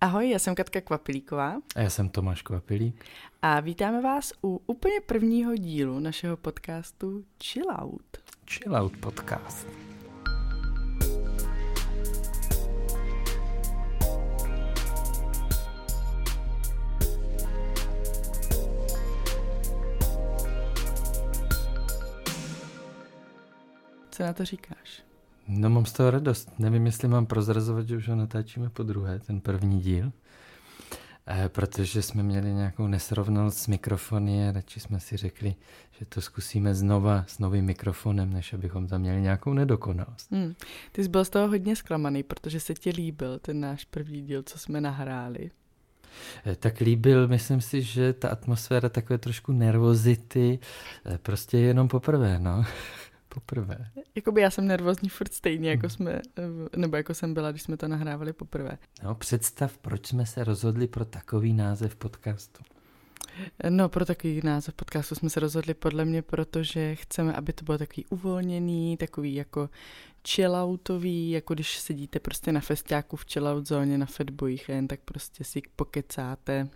Ahoj, já jsem Katka Kvapilíková. A já jsem Tomáš Kvapilík. A vítáme vás u úplně prvního dílu našeho podcastu Chill Out. Chill Out podcast. Co na to říkáš? No mám z toho radost. Nevím, jestli mám prozrazovat, že už ho natáčíme po druhé, ten první díl. Eh, protože jsme měli nějakou nesrovnalost s mikrofony a radši jsme si řekli, že to zkusíme znova s novým mikrofonem, než abychom tam měli nějakou nedokonalost. Hmm. Ty jsi byl z toho hodně zklamaný, protože se ti líbil ten náš první díl, co jsme nahráli. Eh, tak líbil, myslím si, že ta atmosféra takové trošku nervozity, eh, prostě jenom poprvé, no. poprvé. Jakoby já jsem nervózní furt stejně, jako hmm. jsme, nebo jako jsem byla, když jsme to nahrávali poprvé. No, představ, proč jsme se rozhodli pro takový název podcastu. No, pro takový název podcastu jsme se rozhodli podle mě, protože chceme, aby to bylo takový uvolněný, takový jako chilloutový, jako když sedíte prostě na festiáku v chillout zóně na Fatboyích a jen tak prostě si pokecáte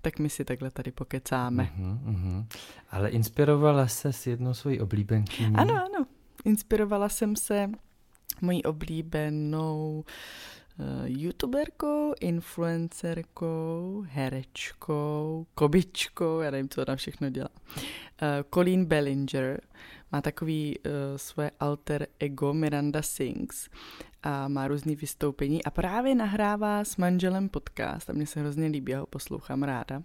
tak my si takhle tady pokecáme. Uh-huh, uh-huh. Ale inspirovala se s jednou svojí oblíbenkyní? Ano, ano. Inspirovala jsem se mojí oblíbenou uh, youtuberkou, influencerkou, herečkou, kobičkou, já nevím, co ona všechno dělá. Uh, Colleen Bellinger má takový uh, své alter ego Miranda Sings a má různý vystoupení a právě nahrává s manželem podcast a mně se hrozně líbí, já ho poslouchám ráda.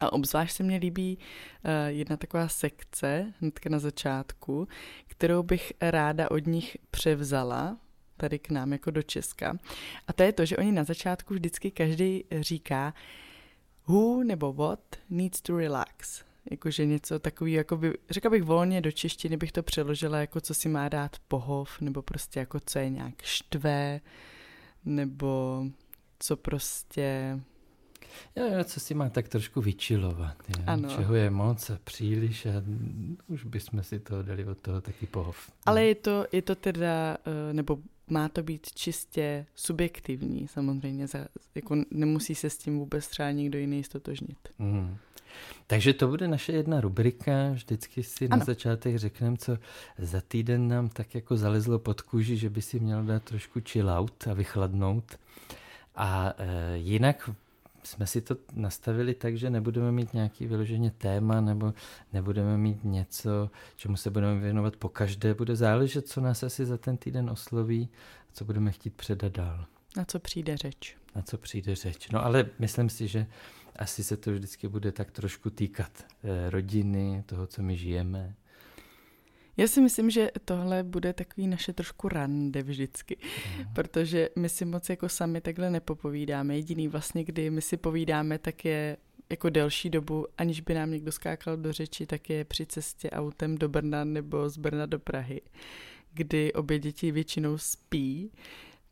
A obzvlášť se mně líbí uh, jedna taková sekce hnedka na začátku, kterou bych ráda od nich převzala tady k nám jako do Česka. A to je to, že oni na začátku vždycky každý říká who nebo what needs to relax jakože něco takový, jako by, řekla bych volně do češtiny bych to přeložila jako co si má dát pohov, nebo prostě jako co je nějak štve, nebo co prostě... Jo, jo, co si má tak trošku vyčilovat. Je? Ano. Čeho je moc a příliš a už bychom si to dali od toho taky pohov. Ale je to, je to teda, eh, nebo má to být čistě subjektivní samozřejmě, jako nemusí se s tím vůbec třeba nikdo jiný stotožnit. Mm. Takže to bude naše jedna rubrika. Vždycky si ano. na začátek řekneme, co za týden nám tak jako zalezlo pod kůži, že by si měl dát trošku chill out a vychladnout. A e, jinak jsme si to nastavili tak, že nebudeme mít nějaký vyloženě téma nebo nebudeme mít něco, čemu se budeme věnovat po každé. Bude záležet, co nás asi za ten týden osloví a co budeme chtít předat dál. Na co přijde řeč. Na co přijde řeč. No ale myslím si, že asi se to vždycky bude tak trošku týkat eh, rodiny, toho, co my žijeme. Já si myslím, že tohle bude takový naše trošku rande vždycky, mm. protože my si moc jako sami takhle nepopovídáme. Jediný vlastně, kdy my si povídáme, tak je jako delší dobu, aniž by nám někdo skákal do řeči, tak je při cestě autem do Brna nebo z Brna do Prahy, kdy obě děti většinou spí,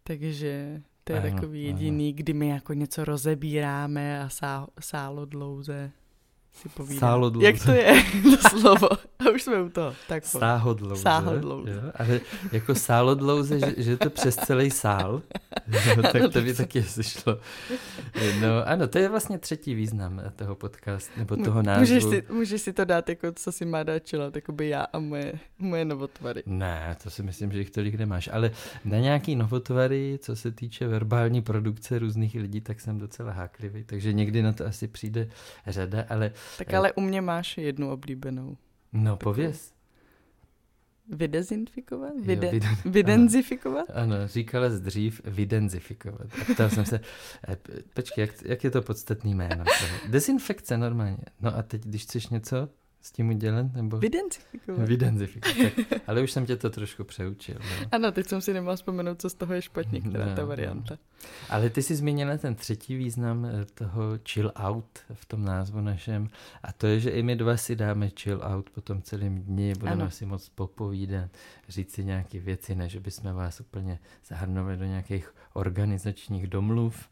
takže to je ano, takový jediný, ano. kdy my jako něco rozebíráme a sá, sálo dlouze si povídá. Sáhodlouze. Jak to je, to slovo? A už jsme u toho. Tak Sáhodlouze. Sáhodlouze. Jo, ale jako sálodlouze, že, že to přes celý sál, no, tak to by taky sešlo. No ano, to je vlastně třetí význam toho podcastu, nebo toho názvu. Můžeš si, můžeš si to dát jako, co si má dát čelat, jako by já a moje, moje novotvary. Ne, to si myslím, že jich tolik nemáš, ale na nějaký novotvary, co se týče verbální produkce různých lidí, tak jsem docela háklivý, takže někdy na to asi přijde řada, ale tak ale u mě máš jednu oblíbenou. No, pověz. Vydezinfikovat? Vyde, jo, vyden, vydenzifikovat? Ano, ano, říkala jsi dřív vydenzifikovat. A ptal jsem se, eh, počkej, jak, jak je to podstatný jméno? Dezinfekce normálně. No a teď, když chceš něco s tím udělat? Nebo... Vydenzifikovat. Vydenzifikovat. Tak, ale už jsem tě to trošku přeučil. No. Ano, teď jsem si nemohl vzpomenout, co z toho je špatně, která no, ta no. varianta. No. Ale ty jsi zmínila ten třetí význam eh, toho chill out v tom názvu našem. A to je, že i my dva si dáme chill out po tom celém dni, budeme ano. si moc popovídat, říct si nějaké věci, ne, že bychom vás úplně zahrnovali do nějakých organizačních domluv,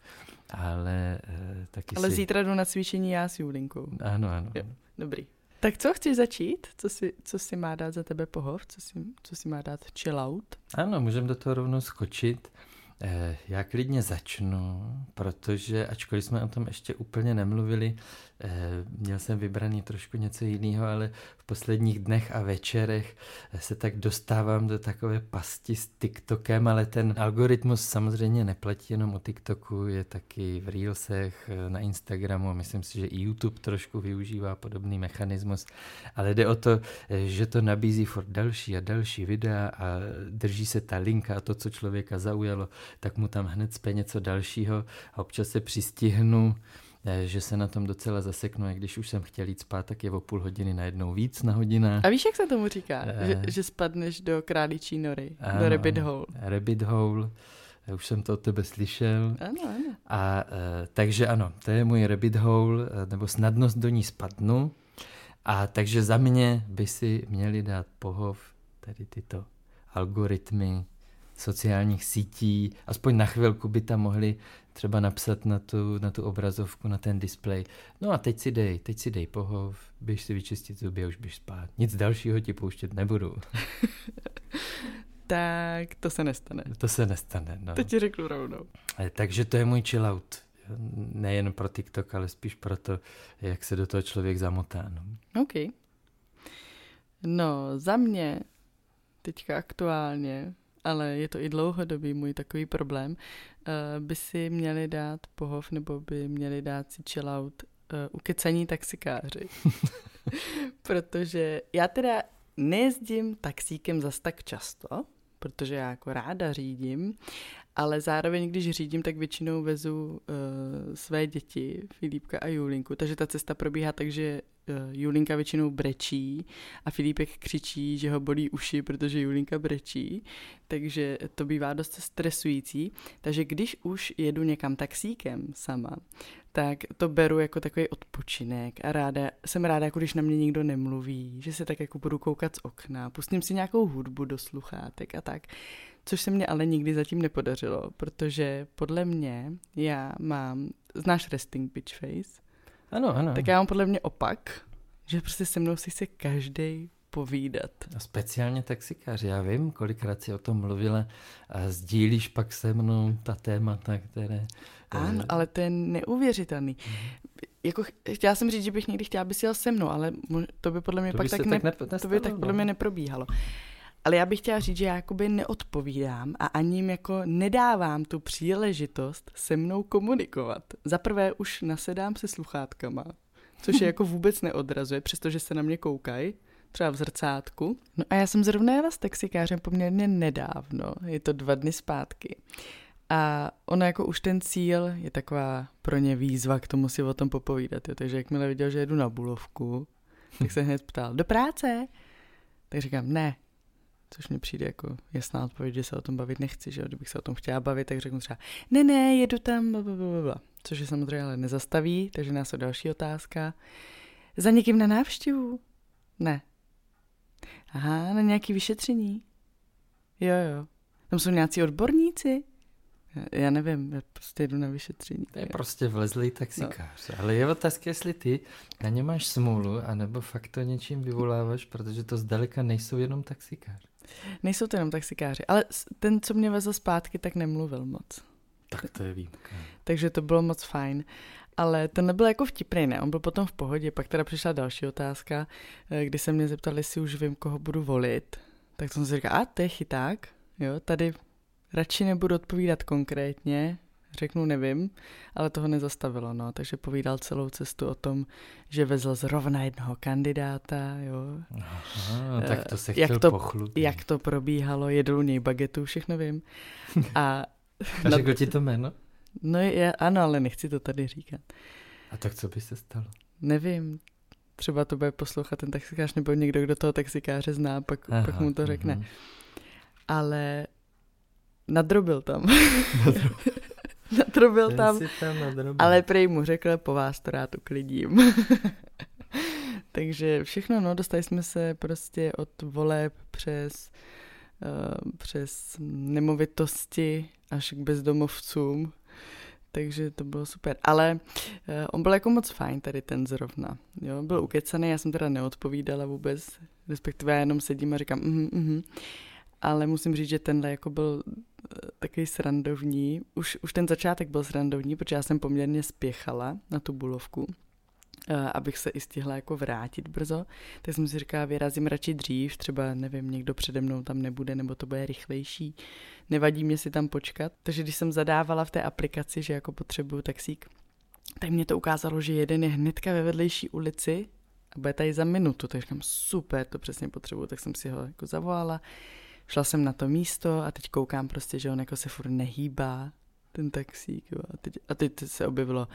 ale e, taky Ale si... zítra jdu na cvičení já s Julinkou. Ano, ano. Jo, dobrý. Tak co, chceš začít? Co si, co si má dát za tebe pohov? Co si, co si má dát chill out? Ano, můžeme do toho rovnou skočit. Eh, já klidně začnu, protože ačkoliv jsme o tom ještě úplně nemluvili, měl jsem vybraný trošku něco jiného, ale v posledních dnech a večerech se tak dostávám do takové pasti s TikTokem, ale ten algoritmus samozřejmě neplatí jenom o TikToku, je taky v Reelsech, eh, na Instagramu myslím si, že i YouTube trošku využívá podobný mechanismus, ale jde o to, že to nabízí furt další a další videa a drží se ta linka a to, co člověka zaujalo, tak mu tam hned spě něco dalšího a občas se přistihnu, eh, že se na tom docela zaseknu, a když už jsem chtěl jít spát, tak je o půl hodiny najednou víc na hodina. A víš, jak se tomu říká? E... Že, že spadneš do králičí nory, ano, do rabbit hole. Rabbit hole. Já už jsem to od tebe slyšel. Ano, ano. A e, takže ano, to je můj rabbit hole, nebo snadnost do ní spadnu. A takže za mě by si měli dát pohov tady tyto algoritmy sociálních sítí, aspoň na chvilku by tam mohli třeba napsat na tu, na tu obrazovku, na ten displej. No a teď si dej, teď si dej pohov, běž si vyčistit zuby a už běž spát. Nic dalšího ti pouštět nebudu. tak to se nestane. To se nestane, no. To ti řeknu rovnou. Eh, takže to je můj chillout. Nejen pro TikTok, ale spíš pro to, jak se do toho člověk zamotá. No. OK. No, za mě teďka aktuálně ale je to i dlouhodobý můj takový problém, uh, by si měli dát pohov nebo by měli dát si chill out uh, ukecaní taxikáři. protože já teda nejezdím taxíkem zas tak často, protože já jako ráda řídím, ale zároveň, když řídím, tak většinou vezu uh, své děti, Filipka a Julinku, takže ta cesta probíhá tak, že Julinka většinou brečí a Filipek křičí, že ho bolí uši, protože Julinka brečí, takže to bývá dost stresující. Takže když už jedu někam taxíkem sama, tak to beru jako takový odpočinek a ráda, jsem ráda, jako když na mě nikdo nemluví, že se tak jako budu koukat z okna, pustím si nějakou hudbu do sluchátek a tak což se mě ale nikdy zatím nepodařilo, protože podle mě já mám, znáš resting bitch face? Ano, ano. Tak já mám podle mě opak, že prostě se mnou si se každý povídat. A speciálně taxikáři, já vím, kolikrát si o tom mluvila a sdílíš pak se mnou ta témata, které... Ano, ale to je neuvěřitelný. Mm. Jako, chtěla jsem říct, že bych někdy chtěla, aby si jel se mnou, ale to by podle mě to pak tak, ne, tak to by tak podle mě no. neprobíhalo. Ale já bych chtěla říct, že já jakoby neodpovídám a ani jim jako nedávám tu příležitost se mnou komunikovat. Za prvé už nasedám se sluchátkama, což je jako vůbec neodrazuje, přestože se na mě koukají, třeba v zrcátku. No a já jsem zrovna jela s taxikářem poměrně nedávno, je to dva dny zpátky. A ono jako už ten cíl je taková pro ně výzva k tomu si o tom popovídat. Jo. Takže jakmile viděl, že jedu na Bulovku, tak se hned ptal, do práce? Tak říkám, ne, Což mi přijde jako jasná odpověď, že se o tom bavit nechci, že kdybych se o tom chtěla bavit, tak řeknu třeba, ne, ne, jedu tam, blablabla. což je samozřejmě ale nezastaví, takže nás o další otázka. Za někým na návštěvu? Ne. Aha, na nějaký vyšetření? Jo, jo. Tam jsou nějací odborníci? Já nevím, já prostě jdu na vyšetření. To je prostě vlezlý taxikář. No. Ale je otázka, jestli ty na ně máš smůlu, anebo fakt to něčím vyvoláváš, protože to zdaleka nejsou jenom taxikáři. Nejsou to jenom taxikáři, ale ten, co mě vezl zpátky, tak nemluvil moc. Tak to je výjimka. Takže to bylo moc fajn. Ale ten nebyl jako vtipný, ne? On byl potom v pohodě. Pak teda přišla další otázka, eh, kdy se mě zeptali, jestli už vím, koho budu volit. Tak jsem si říkal, a to je chyták. Jo, tady radši nebudu odpovídat konkrétně, řeknu nevím, ale toho nezastavilo, no, takže povídal celou cestu o tom, že vezl zrovna jednoho kandidáta, jo. Aha, tak to se jak to, pochlubit. Jak to probíhalo, jedl u něj bagetu, všechno vím. A, A řekl ti to jméno? No je, ano, ale nechci to tady říkat. A tak co by se stalo? Nevím, třeba to bude poslouchat ten taxikář nebo někdo, kdo toho taxikáře zná, pak, Aha, pak mu to řekne. Uh-huh. Ale nadrobil tam. nadrobil tam, tam nadrobil. ale prej mu řekl, po vás to rád uklidím. Takže všechno, no, dostali jsme se prostě od voleb přes, uh, přes nemovitosti až k bezdomovcům. Takže to bylo super. Ale uh, on byl jako moc fajn tady ten zrovna. Jo, byl ukecaný, já jsem teda neodpovídala vůbec, respektive já jenom sedím a říkám mhm, mhm. Ale musím říct, že tenhle jako byl eh, takový srandovní. Už, už ten začátek byl srandovní, protože já jsem poměrně spěchala na tu bulovku, eh, abych se i stihla jako vrátit brzo. Tak jsem si říkala, vyrazím radši dřív, třeba nevím, někdo přede mnou tam nebude, nebo to bude rychlejší. Nevadí mě si tam počkat. Takže když jsem zadávala v té aplikaci, že jako potřebuju taxík, tak mě to ukázalo, že jeden je hnedka ve vedlejší ulici a bude tady za minutu, takže říkám, super, to přesně potřebuju, tak jsem si ho jako zavolala, šla jsem na to místo a teď koukám prostě, že on jako se furt nehýbá, ten taxík, jo, a teď, a teď se objevilo,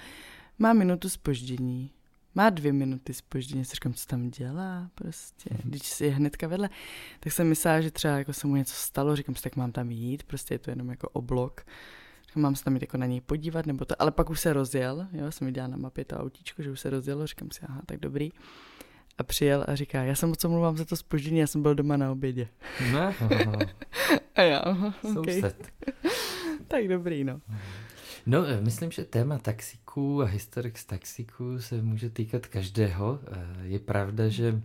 má minutu spoždění, má dvě minuty spoždění, si říkám, co tam dělá prostě, mhm. když si je hnedka vedle, tak jsem myslela, že třeba jako se mu něco stalo, říkám si, tak mám tam jít, prostě je to jenom jako oblok, mám se tam jít jako na něj podívat, nebo to, ale pak už se rozjel, jo, jsem viděla na mapě to autíčko, že už se rozjelo, říkám si, aha, tak dobrý. A přijel a říká, já jsem moc omluvám za to spoždění, já jsem byl doma na obědě. Ne? a já, okay. tak dobrý, no. No, eh, myslím, že téma taxíků a historik z taxíků se může týkat každého. Eh, je pravda, že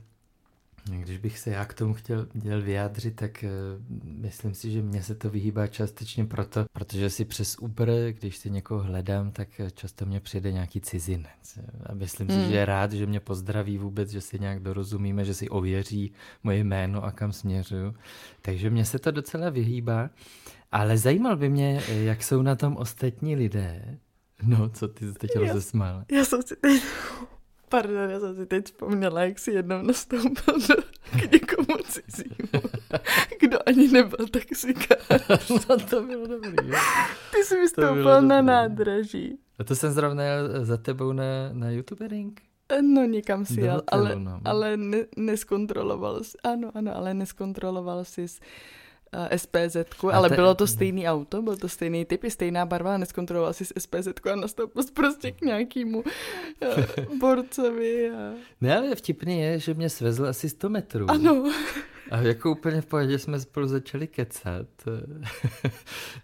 když bych se já k tomu chtěl, chtěl vyjádřit, tak uh, myslím si, že mě se to vyhýbá částečně proto, protože si přes Uber, když si někoho hledám, tak často mě přijde nějaký cizinec. A myslím hmm. si, že je rád, že mě pozdraví vůbec, že si nějak dorozumíme, že si ověří moje jméno a kam směřuju. Takže mě se to docela vyhýbá. Ale zajímal by mě, jak jsou na tom ostatní lidé. No, co ty jsi teď rozesmál? Já jsem si teď Pardon, já jsem si teď vzpomněla, jak si jednou nastoupil do, k někomu cizímu, kdo ani nebyl taxikář. no to bylo dobrý. Jo? Ty jsi vystoupil na nádraží. A to jsem zrovna za tebou na, na YouTubering? No někam si jel, ale, no. ale ne, neskontroloval jsi, ano, ano, ale neskontroloval jsi eh, SPZ, ale te... bylo to stejný auto, byl to stejný typ, i stejná barva a neskontroloval si SPZ a nastoupil prostě k nějakému uh, borcovi. A... Ne, ale vtipný je, že mě svezl asi 100 metrů. Ano. A jako úplně v pohodě jsme spolu začali kecat.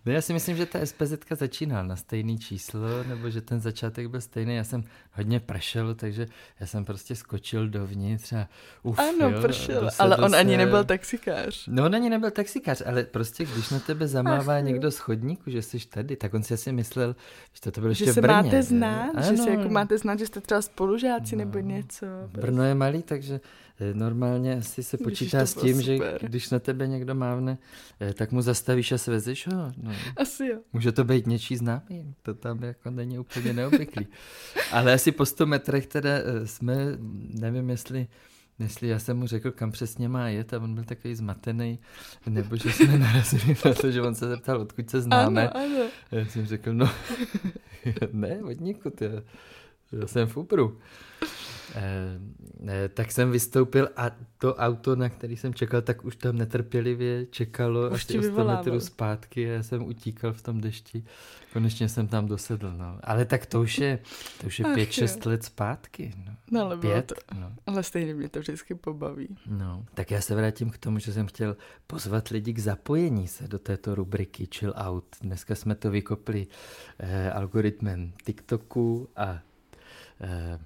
no já si myslím, že ta SPZ začíná na stejný číslo, nebo že ten začátek byl stejný. Já jsem hodně pršel, takže já jsem prostě skočil dovnitř a uf, Ano, jo, pršel, ale on se... ani nebyl taxikář. No on ani nebyl taxikář, ale prostě když na tebe zamává Ach, někdo z chodníku, že jsi tady, tak on si asi myslel, že to, to bylo ještě že se v Brně. máte znát, ano. že si jako máte znát, že jste třeba spolužáci no. nebo něco. Brno je malý, takže normálně asi se počítá s tím, že když na tebe někdo mávne, eh, tak mu zastavíš a svezeš ho. No. Asi jo. Může to být něčí známý, to tam jako není úplně neobvyklý. Ale asi po 100 metrech teda eh, jsme, nevím jestli jestli já jsem mu řekl, kam přesně má jet a on byl takový zmatený, nebo že jsme narazili na to, že on se zeptal, odkud se známe. Ano, ano. Já jsem řekl, no ne, od nikud, já, já jsem v Upru. Eh, eh, tak jsem vystoupil a to auto, na který jsem čekal, tak už tam netrpělivě čekalo už asi o 100 metrů zpátky a já jsem utíkal v tom dešti. Konečně jsem tam dosedl, no. Ale tak to už je, to už je Ach, pět, šest let zpátky. No, no ale pět, to, no. ale stejně mě to vždycky pobaví. No, tak já se vrátím k tomu, že jsem chtěl pozvat lidi k zapojení se do této rubriky Chill Out. Dneska jsme to vykopli eh, algoritmem TikToku a eh,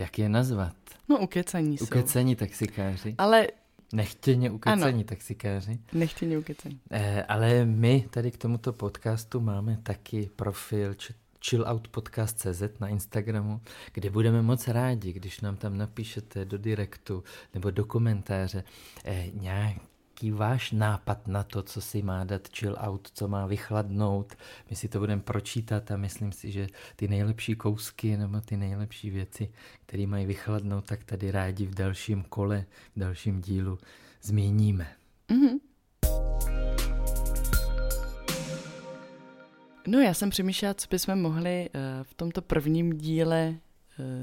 jak je nazvat? No ukecení jsou. Ukecení taxikáři. Ale Nechtěně ukecení ano. taxikáři. Nechtěně ukecení. Eh, ale my tady k tomuto podcastu máme taky profil Chill Out Podcast CZ na Instagramu, kde budeme moc rádi, když nám tam napíšete do direktu nebo do komentáře eh, nějak nějaký váš nápad na to, co si má dát chill out, co má vychladnout. My si to budeme pročítat a myslím si, že ty nejlepší kousky nebo ty nejlepší věci, které mají vychladnout, tak tady rádi v dalším kole, v dalším dílu zmíníme. Mm-hmm. No já jsem přemýšlela, co bychom mohli uh, v tomto prvním díle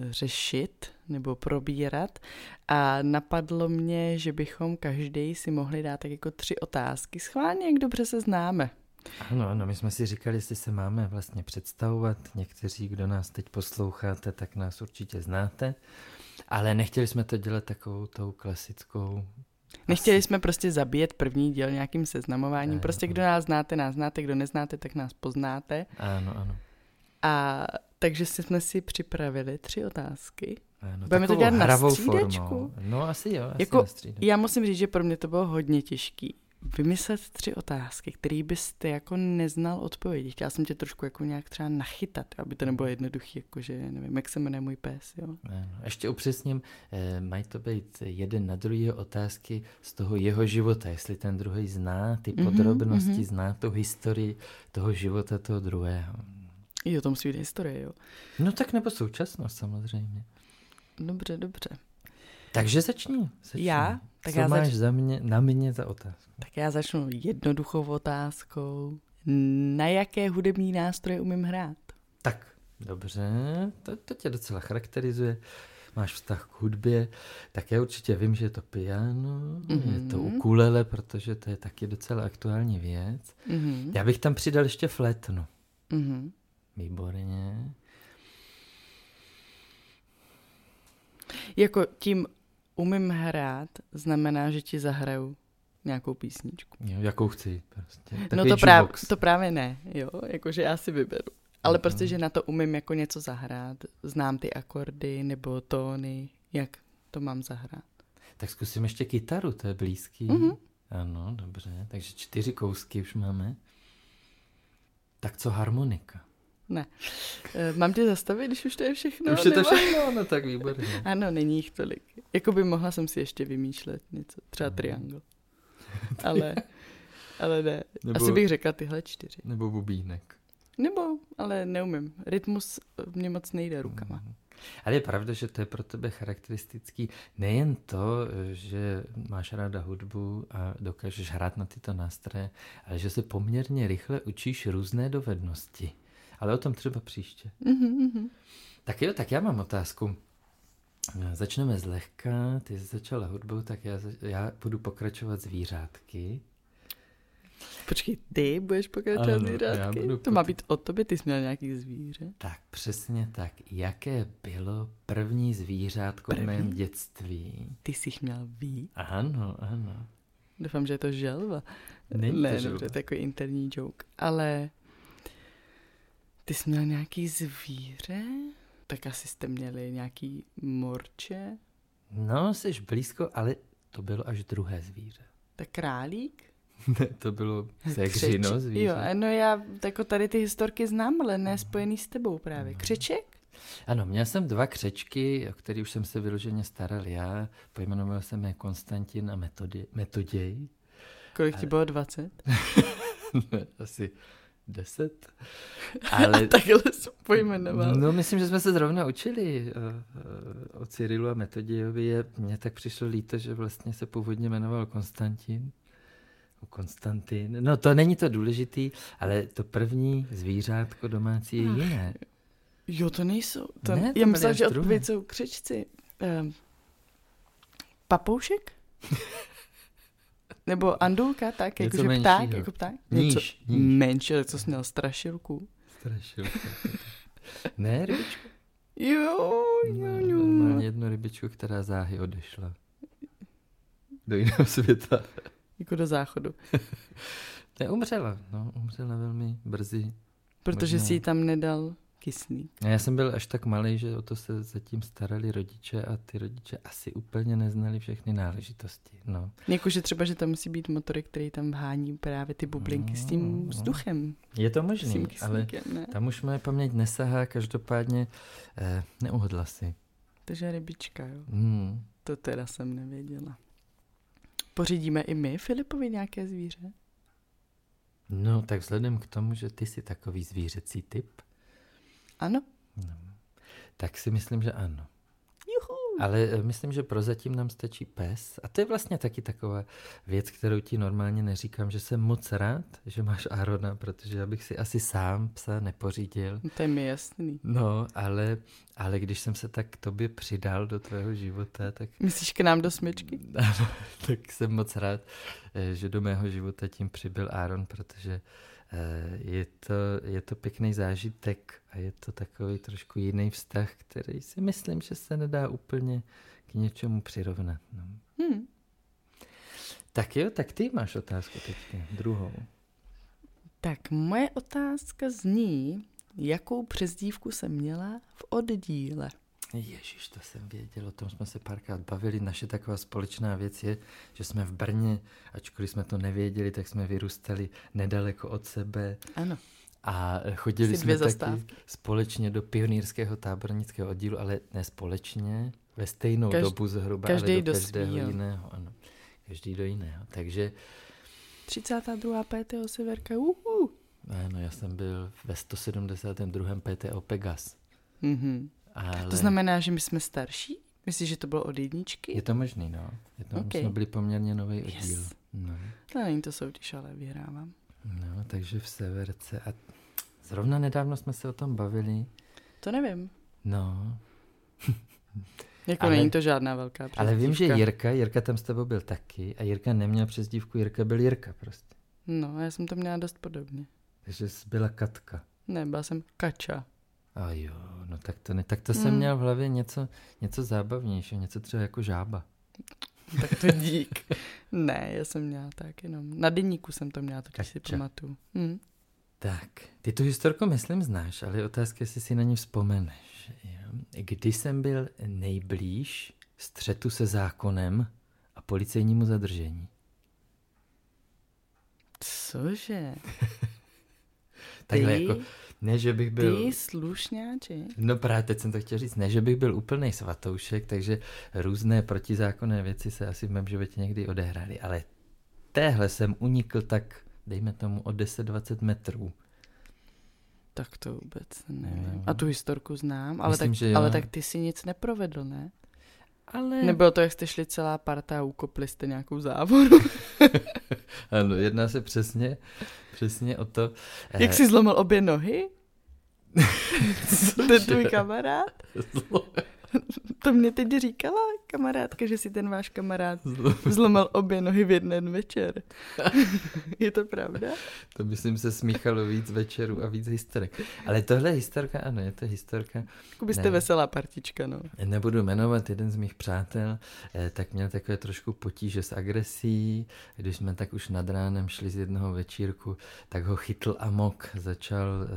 řešit nebo probírat a napadlo mě, že bychom každý si mohli dát tak jako tři otázky. Schválně, jak dobře se známe. Ano, ano, my jsme si říkali, jestli se máme vlastně představovat. Někteří, kdo nás teď posloucháte, tak nás určitě znáte, ale nechtěli jsme to dělat takovou tou klasickou Nechtěli jsme prostě zabíjet první díl nějakým seznamováním. Ano, prostě kdo nás znáte, nás znáte, kdo neznáte, tak nás poznáte. Ano, ano. A Takže jsme si připravili tři otázky. Ano, Budeme to dělat na hravou střídačku? formou. No asi jo, asi Jako, na střídačku. Já musím říct, že pro mě to bylo hodně těžký. Vymyslet tři otázky, které byste jako neznal odpovědi. Chtěla jsem tě trošku jako nějak třeba nachytat, aby to nebylo jednoduchý, jakože nevím, jak se jmenuje můj pes, jo. Ano. Ještě upřesním, eh, mají to být jeden na druhého otázky z toho jeho života, jestli ten druhý zná ty Mhm, podrobnosti, mhm. zná tu historii toho života toho druhého. I o tom svý historie, jo. No tak nebo současnost samozřejmě. Dobře, dobře. Takže začni. začni. Já? Tak Co já máš zač- za mě, na mě za otázku? Tak já začnu jednoduchou otázkou. Na jaké hudební nástroje umím hrát? Tak, dobře, to, to tě docela charakterizuje. Máš vztah k hudbě, tak já určitě vím, že je to piano, mm-hmm. je to Mhm. ukulele, protože to je taky docela aktuální věc. Mhm. Já bych tam přidal ještě flétnu. Mhm. Výborně. Jako tím umím hrát znamená, že ti zahraju nějakou písničku. Jo, jakou chci. Prostě. no to, práv, to právě ne, jo, jakože já si vyberu. Ale Mhm. prostě, že na to umím jako něco zahrát, znám ty akordy nebo tóny, jak to mám zahrát. Tak zkusím ještě kytaru, to je blízký. Mhm. Ano, dobře. Takže čtyři kousky už máme. Tak co harmonika? Ne. Eh, Mám tě zastavit, když už to je všechno? už je to všechno, no tak výborně. Ano, není jich tolik. Jakoby mohla jsem si ještě vymýšlet něco, třeba triangle. Ale, ale ne. Nebo- Asi bych řekla tyhle čtyři. Nebo bubínek. Nebo, ale neumím. Rytmus mě moc nejde rukama. Mhm. Ale je pravda, že to je pro tebe charakteristický nejen to, že máš ráda hudbu a dokážeš hrát na tyto nástroje, ale že se poměrně rychle učíš různé dovednosti. Ale o tom třeba příště. Mhm, mhm. Tak jo, tak já mám otázku. Začneme zlehka, ty jsi začala hudbou, tak já, já budu pokračovat zvířátky. Počkej, ty budeš pokračovat Ano, zvířátky? budu To má být o tobě, ty jsi měl nějaký zvíře. Tak, přesně tak. Jaké bylo první zvířátko v mém První? dětství? Ty jsi jich měl ví? Ano, ano. Doufám, že je to želva. Není ne, to dobře, želva. to je takový interní joke. Ale ty jsi měl nějaký zvíře? Tak asi jste měli nějaký morče? No, jsi blízko, ale to bylo až druhé zvíře. Tak králík? Ne, to bylo sekřino zvíře. Jo, a no já jako tady ty historky znám, ale ne spojený s tebou právě. Křeček? Ano, měl jsem dva křečky, o který už jsem se vyloženě staral já. Pojmenoval jsem je Konstantin a Metodi- Metoděj. Kolik ti bylo 20? Asi deset. Ale Takhle jsem pojmenoval. No, myslím, že jsme se zrovna učili uh, uh, o Cyrilu a Metodějovi. Mně tak přišlo líto, že vlastně se původně jmenoval Konstantin. Konstantin. No, to není to důležitý, ale to první zvířátko domácí je jiné. Jo, to nejsou. To, Ne, to já až že odpověď jsou křečci. Um, papoušek? Nebo andulka, tak, Něco jakože pták, jako pták? Níž, Něco níž. menší, ale co jsi měl, strašilku? Strašilka. ne, rybičku. Jo, jo, No, jo. normálně jednu rybičku, která záhy odešla. Do jiného světa. Jako do záchodu. Ne, umřela. No, umřela velmi brzy. Protože Možná. si jí tam nedal kyslík. A Já jsem byl až tak malý, že o to se zatím starali rodiče a ty rodiče asi úplně neznali všechny náležitosti. No. Jakože třeba, že tam musí být motory, který tam vhání právě ty bublinky s No, tím no. vzduchem. Je to S možný, ale ne? tam už moje paměť nesahá, každopádně eh, neuhodla si. Takže rybička, jo. Hmm. To teda jsem nevěděla. Pořídíme i my Filipovi nějaké zvíře? No, tak vzhledem k tomu, že ty jsi takový zvířecí typ, Ano. tak si myslím, že ano. Juhu. Ale eh, myslím, že prozatím nám stačí pes. A to je vlastně taky taková věc, kterou ti normálně neříkám, že jsem moc rád, že máš Arona, protože já bych si asi sám psa nepořídil. No, to je mi jasný. No, ale, ale když jsem se tak k tobě přidal do tvého života, tak, Myslíš k nám do smyčky? tak jsem moc rád, eh, že do mého života tím přibyl Aaron, protože je to, je to pěkný zážitek a je to takový trošku jiný vztah, který si myslím, že se nedá úplně k něčemu přirovnat. No. Hm. Tak jo, tak ty máš otázku teď, druhou. Tak moje otázka zní, jakou přezdívku jsem měla v oddíle? Ježíš, to jsem věděl, o tom jsme se párkrát bavili. Naše taková společná věc je, že jsme v Brně, ačkoliv jsme to nevěděli, tak jsme vyrůstali nedaleko od sebe. Ano. A chodili Jsi jsme taky zastávky. společně do pionýrského tábornického oddílu, ale ne společně, ve stejnou Každ- dobu zhruba, každý ale do do každého svýho. jiného. Ano. Každý do jiného. Takže 32. PTO Severka, uhu. ano, já jsem byl ve 172. PTO Pegas. Mhm. Ale To znamená, že my jsme starší? Myslíš, že to bylo od jedničky? Je to možný, no. Je to, Ok. jsme byli poměrně nový Yes. oddíl. No. To není to soutěž, ale vyhrávám. no, takže v Severce. A zrovna nedávno jsme se o tom bavili. To nevím. No, Jako Ale- není to žádná velká přezdívka. ale vím, že Jirka, Jirka tam s tebou byl taky a Jirka neměl přezdívku, Jirka byl Jirka prostě. No, já jsem to měla dost podobně. Takže byla Katka. Ne, byla jsem Kača. A jo, no tak to ne, tak to jsem Mm. měl v hlavě něco, něco zábavnějšího, něco třeba jako žába. Tak to dík. ne, já jsem měla tak jenom. Na deníku jsem to měla, totiž si pamatuju. Hm. Tak, ty tu historku myslím znáš, ale je otázka, jestli si na ní vzpomeneš. Kdy jsem byl nejblíž střetu se zákonem a policejnímu zadržení? Cože? Takhle Ty, jako, ne, že bych byl... ty slušňáči. No právě teď jsem to chtěl říct, ne, že bych byl úplný svatoušek, takže různé protizákonné věci se asi v mém životě někdy odehrály, ale téhle jsem unikl tak, dejme tomu, o 10-20 metrů. Tak to vůbec nevím. Jo. A tu historku znám, ale, Myslím, tak, ale tak ty si nic neprovedl, ne? Ale... Nebylo to, jak jste šli celá parta a ukopli jste nějakou závodu. Ano, jedná se přesně, přesně o to. jak eh, jsi zlomil obě nohy? Ten tvůj kamarád? To mě teď říkala kamarádka, že si ten váš kamarád zlomil obě nohy v jeden večer. Je to pravda? To myslím se smíchalo víc večerů a víc historek. Ale tohle je historka, ano, je to historka. Jako byste Ne. veselá partička, no. Nebudu jmenovat jeden z mých přátel, eh, tak měl takové trošku potíže s agresí. Když jsme tak už nad ránem šli z jednoho večírku, tak ho chytl amok, začal, eh,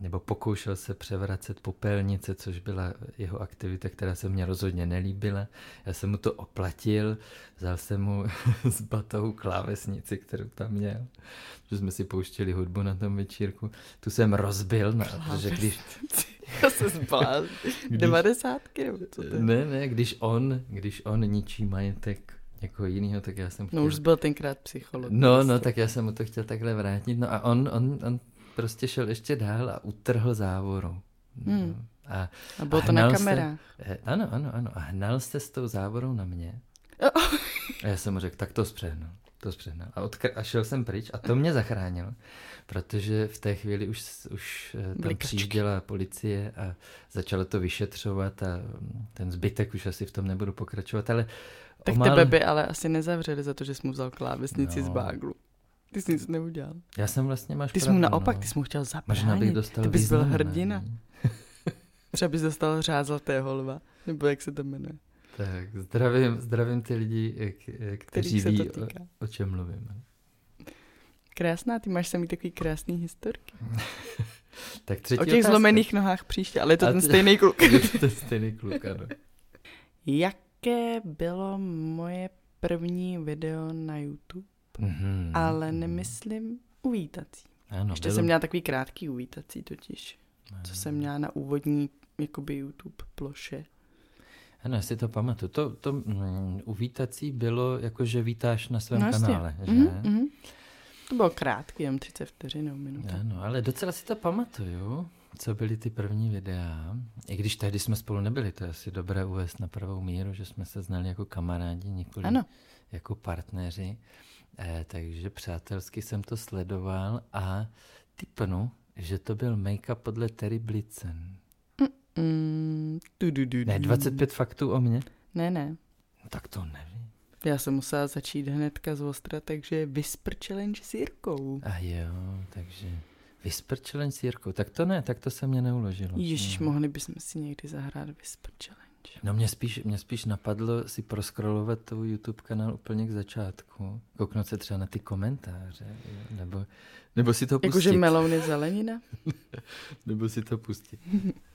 nebo pokoušel se převracet popelnice, což byla jeho aktivita, která se mně rozhodně nelíbila. Já jsem mu to oplatil, vzal jsem mu z batohu klávesnici, kterou tam měl, že jsme si pouštěli hudbu na tom večírku. Tu jsem rozbil, na, protože když, Já se. Když- Devadesátky, nebo co to je? ne, ne, když on, když on ničí majetek někoho jiného, tak já jsem chtěl... No už byl tenkrát psycholog. no, no, tak já jsem mu to chtěl takhle vrátit. No a on, on, on prostě šel ještě dál a utrhl závoru. No. Hmm. A, A bylo a to na kamerách. eh, ano, ano, ano. A hnal se s tou závorou na mě. A já jsem mu řekl, tak to zpřehnal. To zpřehnal. A, odkr- a šel jsem pryč a to mě zachránilo, protože v té chvíli už, už eh, tam přijížděla policie a začalo to vyšetřovat a mm, ten zbytek už asi v tom nebudu pokračovat, ale Tak o tebe by ale asi nezavřeli za to, že jsi mu vzal klávesnici No. z báglu. Ty jsi nic neudělal. Já jsem vlastně, máš Ty jsi mu naopak, no. ty jsi mu chtěl Možná bych zabránit. dostal Ty bys byl hrdina. Třeba bys dostal řád zlatého lva. Nebo jak se to jmenuje. Tak, zdravím, zdravím ty lidi, eh, eh, kteří ví, to o, o čem mluvím. Krásná, ty máš samý takový krásný historky. Tak třetí O těch otázka. zlomených nohách příště, ale je to A ten ty- stejný kluk. Je to ten stejný kluk, ano. Jaké bylo moje první video na YouTube? Mhm. Ale nemyslím uvítací. Ano, Ještě bylo- jsem měla takový krátký uvítací totiž. Co jsem měla na úvodní jakoby YouTube ploše. Ano, já si to pamatuju. To, to mm, uvítací bylo jako, že vítáš na svém No jasně. kanále, že? Mhm, mhm. To bylo krátký, jen 30 vteřin nebo minuta. Ano, ale docela si to pamatuju, co byly ty první videa. I když tehdy jsme spolu nebyli, to je asi dobré uvést na pravou míru, že jsme se znali jako kamarádi, nikoli Ano. jako partneři. Eh, takže přátelsky jsem to sledoval a typnu, že to byl make-up podle Terry Blitzen. Mm, du, du, du, Ne, du. 25 faktů o mně? Ne, ne. No, tak to nevím. Já jsem musela začít hnedka z ostra, takže Whisper Challenge s Jirkou. A jo, takže Whisper Challenge s Jirkou. Tak to ne, tak to se mě neuložilo. Ježíš, Mhm. mohli bychom si někdy zahrát Whisper Challenge. No mě spíš, mě spíš napadlo si proskrolovat tu YouTube kanál úplně k začátku. Kouknout se třeba na ty komentáře, nebo, nebo si to pustit. Jakože melouny zelenina? nebo si to pustit.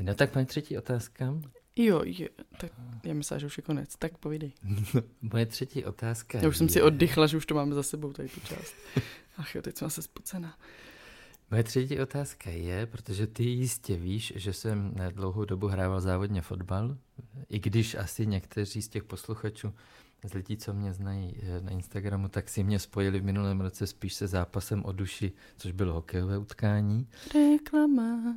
no tak paní třetí otázka. Jo, jo, tak já myslím, že už je konec, tak povídej. Moje třetí otázka Já už jsem je... si oddychla, že už to máme za sebou, tady tu část. Ach jo, teď jsem se spocená. Moje třetí otázka je, protože ty jistě víš, že jsem na dlouhou dobu hrával závodně fotbal, i když asi někteří z těch posluchačů, z lidí, co mě znají eh, na Instagramu, tak si mě spojili v minulém roce spíš se zápasem o duši, což bylo hokejové utkání. Reklama.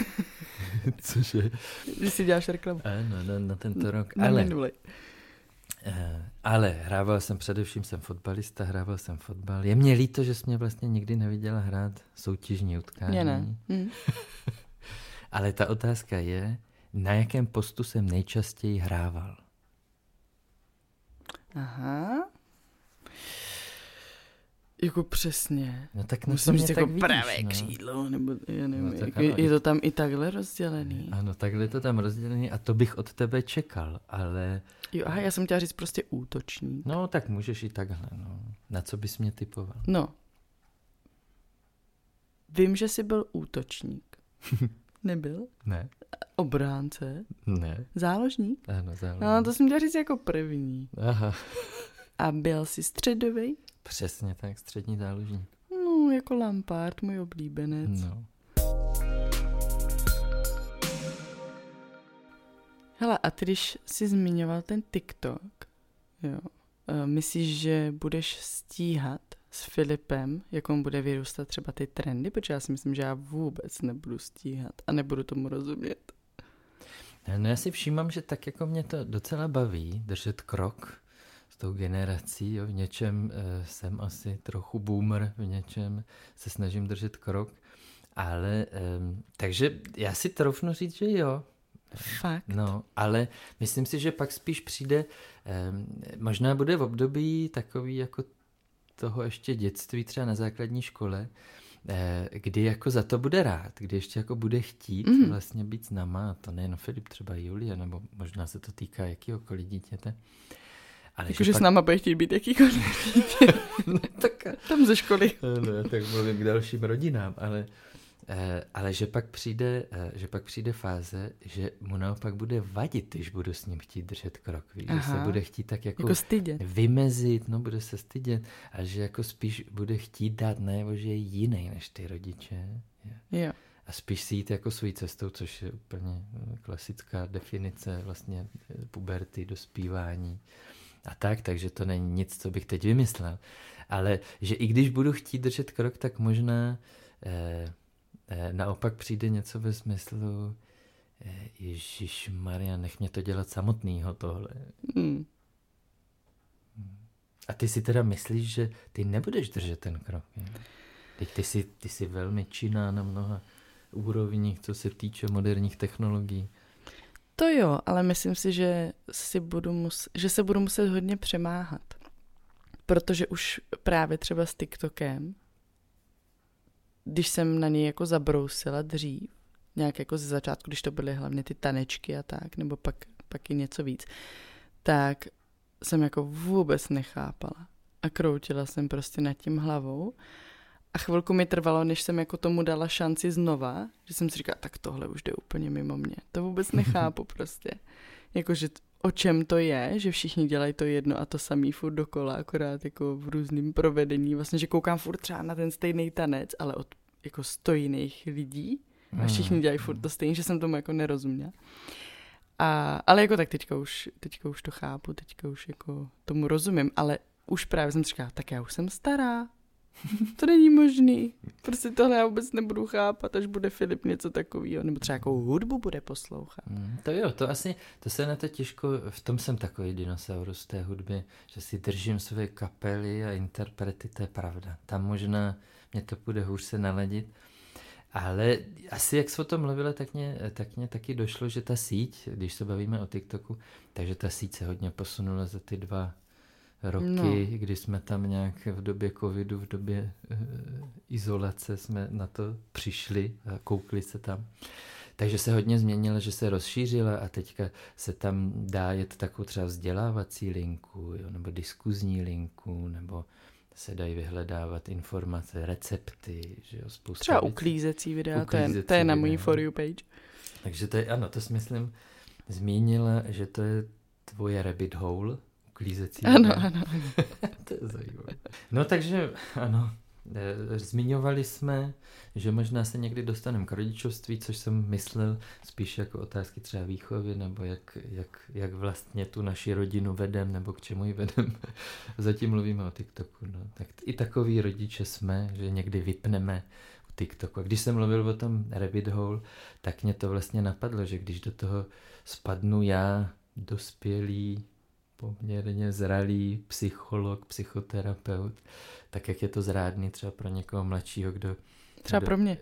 Cože? Že si děláš reklamu. Ano, na, na tento rok. Na ale, minulej. Eh, ale hrával jsem, především jsem fotbalista, hrával jsem fotbal. Je mě líto, že jsi mě vlastně nikdy neviděla hrát soutěžní utkání. Mě ne. Hm. ale ta otázka je, na jakém postu jsem nejčastěji hrával? Aha. Jako přesně. No tak Musím říct jako vidíš, pravé no. křídlo, nebo já nevím, No tak jako, ano, je to tam i takhle rozdělený. Ano, takhle je to tam rozdělený a to bych od tebe čekal, ale Jo, aha, já jsem chtěla říct prostě útočník. no tak můžeš i takhle, no. Na co bys mě typoval? No. Vím, že jsi byl útočník. Nebyl? Ne, Obránce? ne, Záložník? ano, záleží. No, to jsem chtěla říct jako první. Aha, A byl jsi středový? přesně tak, střední záložník. No, jako Lampard, můj oblíbenec. No. Hele, a ty, když jsi zmiňoval ten TikTok, jo, eh, myslíš, že budeš stíhat s Filipem, jak on bude vyrůstat třeba ty trendy? Protože já si myslím, že já vůbec nebudu stíhat a nebudu tomu rozumět. No já si všímám, že tak jako mě to docela baví držet krok s tou generací. Jo. V něčem e, jsem asi trochu boomer, v něčem se snažím držet krok. Ale, e, takže já si troufnu říct, že jo. Fakt? No, ale myslím si, že pak spíš přijde, e, možná bude v období takový jako toho ještě dětství třeba na základní škole, eh, kdy jako za to bude rád, kdy ještě jako bude chtít mm. vlastně být s náma, a to nejen Filip, třeba Julie, nebo možná se to týká jakýhokoliv dítěte. Ale Jakože s náma bude chtít být jakýkoliv dítě. no, tak, Tam ze školy. no, tak mluvím k dalším rodinám, ale, eh, ale že, pak přijde, eh, že pak přijde fáze, že mu naopak bude vadit, když budu s ním chtít držet krok, víš, že se bude chtít tak jako, Jako stydět. vymezit, no bude se stydět, a že jako spíš bude chtít dát najevo, že je jiný než ty rodiče. Jo. A spíš si jít jako svojí cestou, což je úplně eh, klasická definice vlastně eh, puberty, dospívání a tak, takže to není nic, co bych teď vymyslel. Ale že i když budu chtít držet krok, tak možná eh, eh, naopak přijde něco ve smyslu eh, Ježíš Maria, nech mě to dělat samotnýho tohle. Hmm. A ty si teda myslíš, že ty nebudeš držet ten krok. Je? Teď ty jsi, ty jsi velmi činná na mnoha úrovních, co se týče moderních technologií. To jo, ale myslím si, že, si budu mus- že se budu muset hodně přemáhat. Protože už právě třeba s TikTokem, když jsem na něj jako zabrousila dřív, nějak jako ze začátku, když to byly hlavně ty tanečky a tak, nebo pak, pak i něco víc, tak jsem jako vůbec nechápala. A kroutila jsem prostě nad tím hlavou. A chvilku mi trvalo, než jsem jako tomu dala šanci znova, že jsem si říkala, tak tohle už jde úplně mimo mě. To vůbec nechápu prostě. Jakože o čem to je, že všichni dělají to jedno a to samý furt dokola, akorát jako v různém provedení. Vlastně, že koukám furt třeba na ten stejný tanec, ale od jako sto jiných lidí a všichni dělají furt to stejné, že jsem tomu jako nerozuměla. A, ale jako tak teďka už, teďka už to chápu, teďka už jako tomu rozumím, ale už právě jsem si říkala, tak já už jsem stará, to není možný. Prostě tohle já vůbec nebudu chápat, až bude Filip něco takového. Nebo třeba jakou hudbu bude poslouchat. Mm, To jo, to asi, to se na to těžko, v tom jsem takový dinosaurus té hudbě, že si držím své kapely a interprety, to je pravda. Tam možná mě to bude hůř se naladit, ale asi jak jsi o tom mluvila, tak mě, tak mě taky došlo, že ta síť, když se bavíme o TikToku, takže ta síť se hodně posunula za ty dva roky, No. no. kdy jsme tam nějak v době covidu, v době uh, izolace jsme na to přišli a koukli se tam. takže se hodně změnila, že se rozšířila a teďka se tam dá jet takovou třeba vzdělávací linku, jo, nebo diskuzní linku, nebo se dají vyhledávat informace, recepty, že jo, spousta Třeba věcí. uklízecí videa, uklízecí to, je, to je na můj For You page. Takže to je, ano, to si myslím, zmínila, že to je tvoje rabbit hole, uklízecí Ano, ano. to je zajímavé. No takže, ano, Eh, zmiňovali jsme, že možná se někdy dostaneme k rodičovství, což jsem myslel spíš jako otázky třeba výchovy, nebo jak, jak, jak vlastně tu naši rodinu vedem, nebo k čemu ji vedem. Zatím mluvíme o TikToku. No. Tak i takový rodiče jsme, že někdy vypneme TikToku. A když jsem mluvil o tom rabbit hole, tak mě to vlastně napadlo, že když do toho spadnu já, dospělý, poměrně zralý psycholog, psychoterapeut, tak jak je to zrádný třeba pro někoho mladšího, kdo... Třeba kdo... pro mě.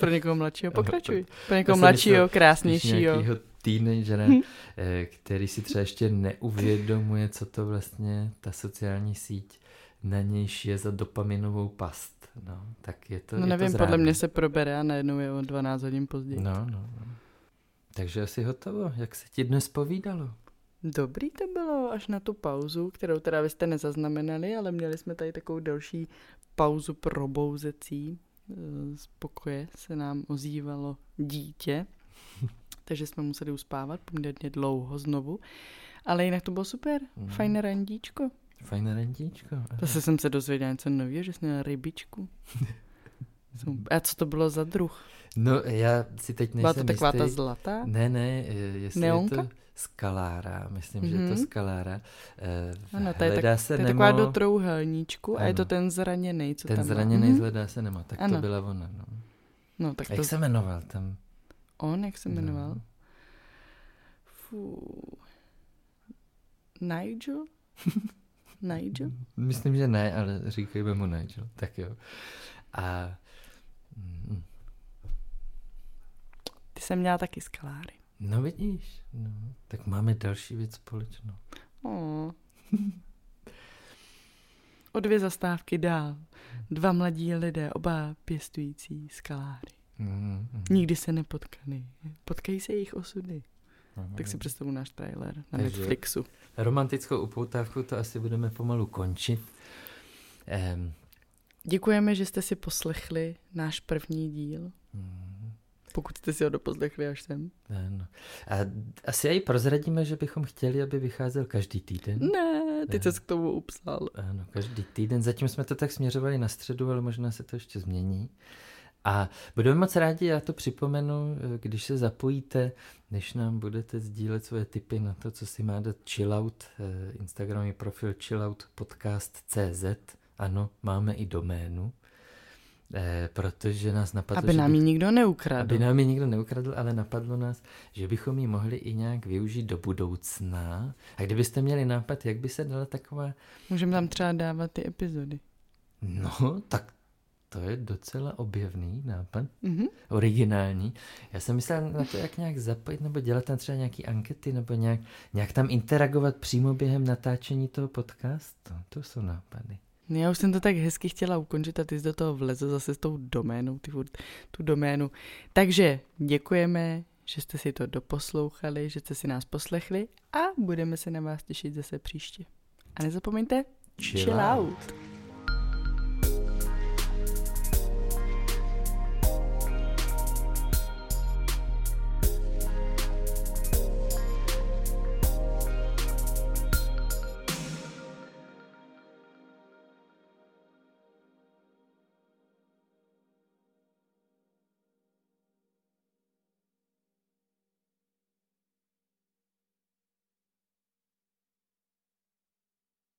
pro někoho mladšího pokračuj. Pro někoho mladšího, krásnějšího. teenagera, hm. eh, který si třeba ještě neuvědomuje, co to vlastně ta sociální síť na nější je za dopaminovou past. No, tak je to No je nevím, to podle mě se probere a najednou je o 12 hodin později. No, no, no. Takže asi hotovo. Jak se ti dnes povídalo? Dobrý to bylo až na tu pauzu, kterou teda vy jste nezaznamenali, ale měli jsme tady takovou další pauzu probouzecí. Z pokoje se nám ozývalo dítě, takže jsme museli uspávat poměrně dlouho znovu. Ale jinak to bylo super, mm. fajn randíčko. Fajn randíčko. Zase jsem se dozvěděla něco nového, že jsem měla rybičku. A co to bylo za druh? No, já si teď nejsem Byla to taková jistý. ta zlatá? Ne, ne, jestli Neonka? je to skalára, myslím, mm-hmm. že je to mhm. skalára. Eh, ano, to je, tak, se to je taková do trouhelníčku ano. a je to ten zraněný, co ten tam zraněný mm-hmm. zhledá se nemá, tak ano. to byla ona. No. No, tak jak to... se jmenoval tam? On, jak se jmenoval? No. Fů. Nigel? Nigel? Myslím, že ne, ale říkejme mu Nigel. Tak jo. A... Mm. Ty jsem měla taky skaláry. No vidíš, no, tak máme další věc společnou. Oh. o dvě zastávky dál. Dva mladí lidé, oba pěstující skaláry. Mm, mm. Nikdy se nepotkali. Potkají se jejich osudy. Mm, tak si představu náš trailer na Takže Netflixu. Romantickou upoutávku to asi budeme pomalu končit. Um. Děkujeme, že jste si poslechli náš první díl. Mm. Pokud jste si ho doposlechli až sem. Ano. A asi i prozradíme, že bychom chtěli, aby vycházel každý týden. Ne, ty jsi k tomu upsal. Ano, každý týden. Zatím jsme to tak směřovali na středu, ale možná se to ještě změní. A budeme moc rádi, já to připomenu, když se zapojíte, než nám budete sdílet svoje tipy na to, co si má dát chillout, eh, Instagramový profil chilloutpodcast.cz. Ano, máme i doménu, Eh, protože nás napadlo... Aby nám ji nikdo neukradl. Aby nám ji nikdo neukradl, ale napadlo nás, že bychom ji mohli i nějak využít do budoucna. A kdybyste měli nápad, jak by se dala taková... Můžeme tam třeba dávat ty epizody. No, tak to je docela objevný nápad, mm-hmm. originální. Já jsem myslel na to, jak nějak zapojit, nebo dělat tam třeba nějaké ankety, nebo nějak, nějak tam interagovat přímo během natáčení toho podcastu. To jsou nápady. Já už jsem to tak hezky chtěla ukončit a ty jsi do toho vlezl zase s tou doménou, ty furt tu doménu. Takže děkujeme, že jste si to doposlouchali, že jste si nás poslechli a budeme se na vás těšit zase příště. A nezapomeňte, chill, chill out. out.